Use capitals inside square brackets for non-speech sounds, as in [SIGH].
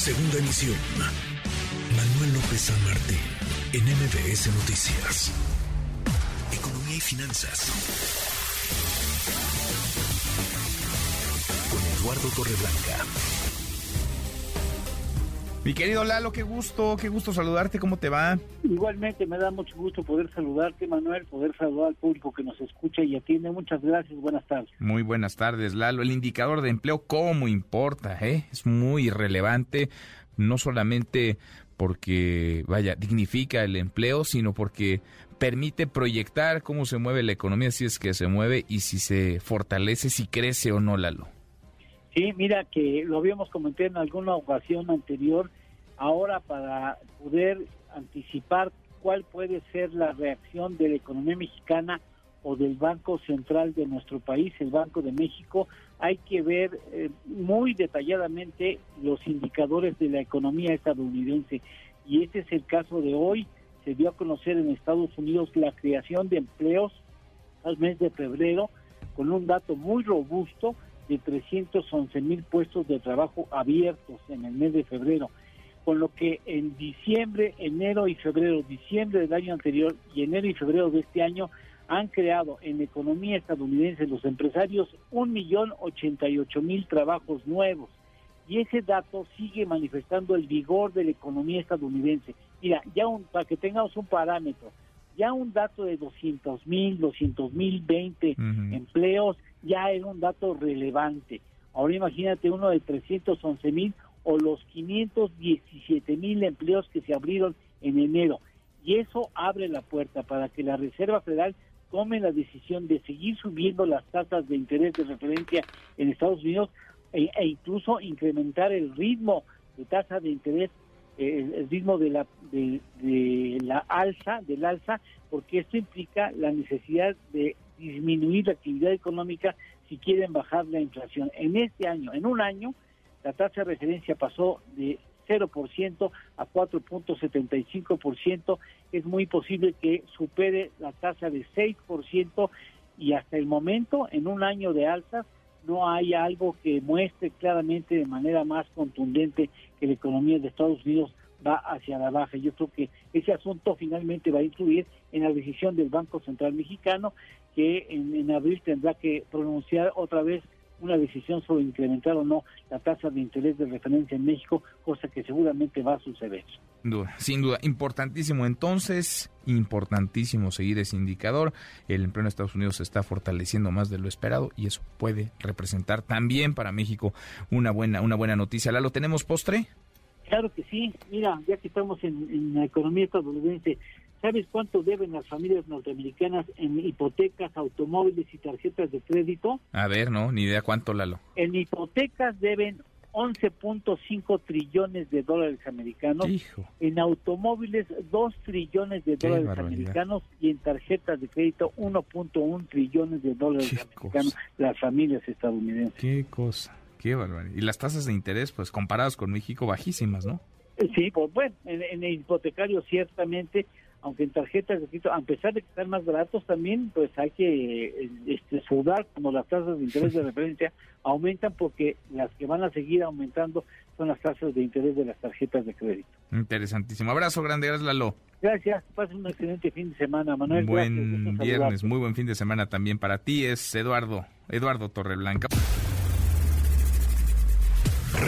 Segunda emisión. Manuel López San Martín, en MBS Noticias. Economía y finanzas. Con Eduardo Torreblanca. Mi querido Lalo, qué gusto, qué gusto saludarte, ¿cómo te va? Igualmente, me da mucho gusto poder saludarte, Manuel, poder saludar al público que nos escucha y atiende. Muchas gracias, buenas tardes. Muy buenas tardes, Lalo. El indicador de empleo, ¿cómo importa? Eh? Es muy relevante, no solamente porque, vaya, dignifica el empleo, sino porque permite proyectar cómo se mueve la economía, si es que se mueve y si se fortalece, si crece o no, Lalo. Sí, mira que lo habíamos comentado en alguna ocasión anterior, ahora para poder anticipar cuál puede ser la reacción de la economía mexicana o del Banco Central de nuestro país, el Banco de México, hay que ver eh, muy detalladamente los indicadores de la economía estadounidense. Y este es el caso de hoy. Se dio a conocer en Estados Unidos la creación de empleos al mes de febrero con un dato muy robusto de 311 mil puestos de trabajo abiertos en el mes de febrero, con lo que en diciembre, enero y febrero, diciembre del año anterior y enero y febrero de este año han creado en la economía estadounidense los empresarios un millón ocho mil trabajos nuevos y ese dato sigue manifestando el vigor de la economía estadounidense. Mira, ya un, para que tengamos un parámetro, ya un dato de 200 mil, 200 mil 20 empleos ya era un dato relevante. Ahora imagínate uno de 311 mil o los 517 mil empleos que se abrieron en enero. Y eso abre la puerta para que la Reserva Federal tome la decisión de seguir subiendo las tasas de interés de referencia en Estados Unidos e, e incluso incrementar el ritmo de tasa de interés, el ritmo de la, de la alza, del alza, porque esto implica la necesidad de disminuir la actividad económica si quieren bajar la inflación. En este año, en un año, la tasa de referencia pasó de 0% a 4.75%. Es muy posible que supere la tasa de 6% y hasta el momento, en un año de alzas, no hay algo que muestre claramente de manera más contundente que la economía de Estados Unidos va hacia la baja. Yo creo que ese asunto finalmente va a influir en la decisión del Banco Central Mexicano, que en, abril tendrá que pronunciar otra vez una decisión sobre incrementar o no la tasa de interés de referencia en México, cosa que seguramente va a suceder. Sin duda, sin duda, importantísimo entonces, importantísimo seguir ese indicador. El empleo en Estados Unidos se está fortaleciendo más de lo esperado y eso puede representar también para México una buena, una buena noticia. ¿La lo tenemos postre? Claro que sí. Mira, ya que estamos en, la economía estadounidense, ¿sabes cuánto deben las familias norteamericanas en hipotecas, automóviles y tarjetas de crédito? A ver, no, ni idea cuánto, Lalo. En hipotecas deben 11.5 trillones de dólares americanos, en automóviles 2 trillones de dólares americanos y en tarjetas de crédito 1.1 trillones de dólares americanos las familias estadounidenses. Qué cosa. Qué barbaridad. Y las tasas de interés, pues comparadas con México, bajísimas, ¿no? Sí, pues bueno, en, el hipotecario ciertamente, aunque en tarjetas de crédito, a pesar de que están más baratos también, pues hay que este, sudar cuando las tasas de interés de [LAUGHS] referencia aumentan porque las que van a seguir aumentando son las tasas de interés de las tarjetas de crédito. Interesantísimo. Abrazo grande, gracias Lalo. Gracias, pasen un excelente fin de semana, Manuel. Buen viernes, muy buen fin de semana también para ti. Es Eduardo, Eduardo Torreblanca.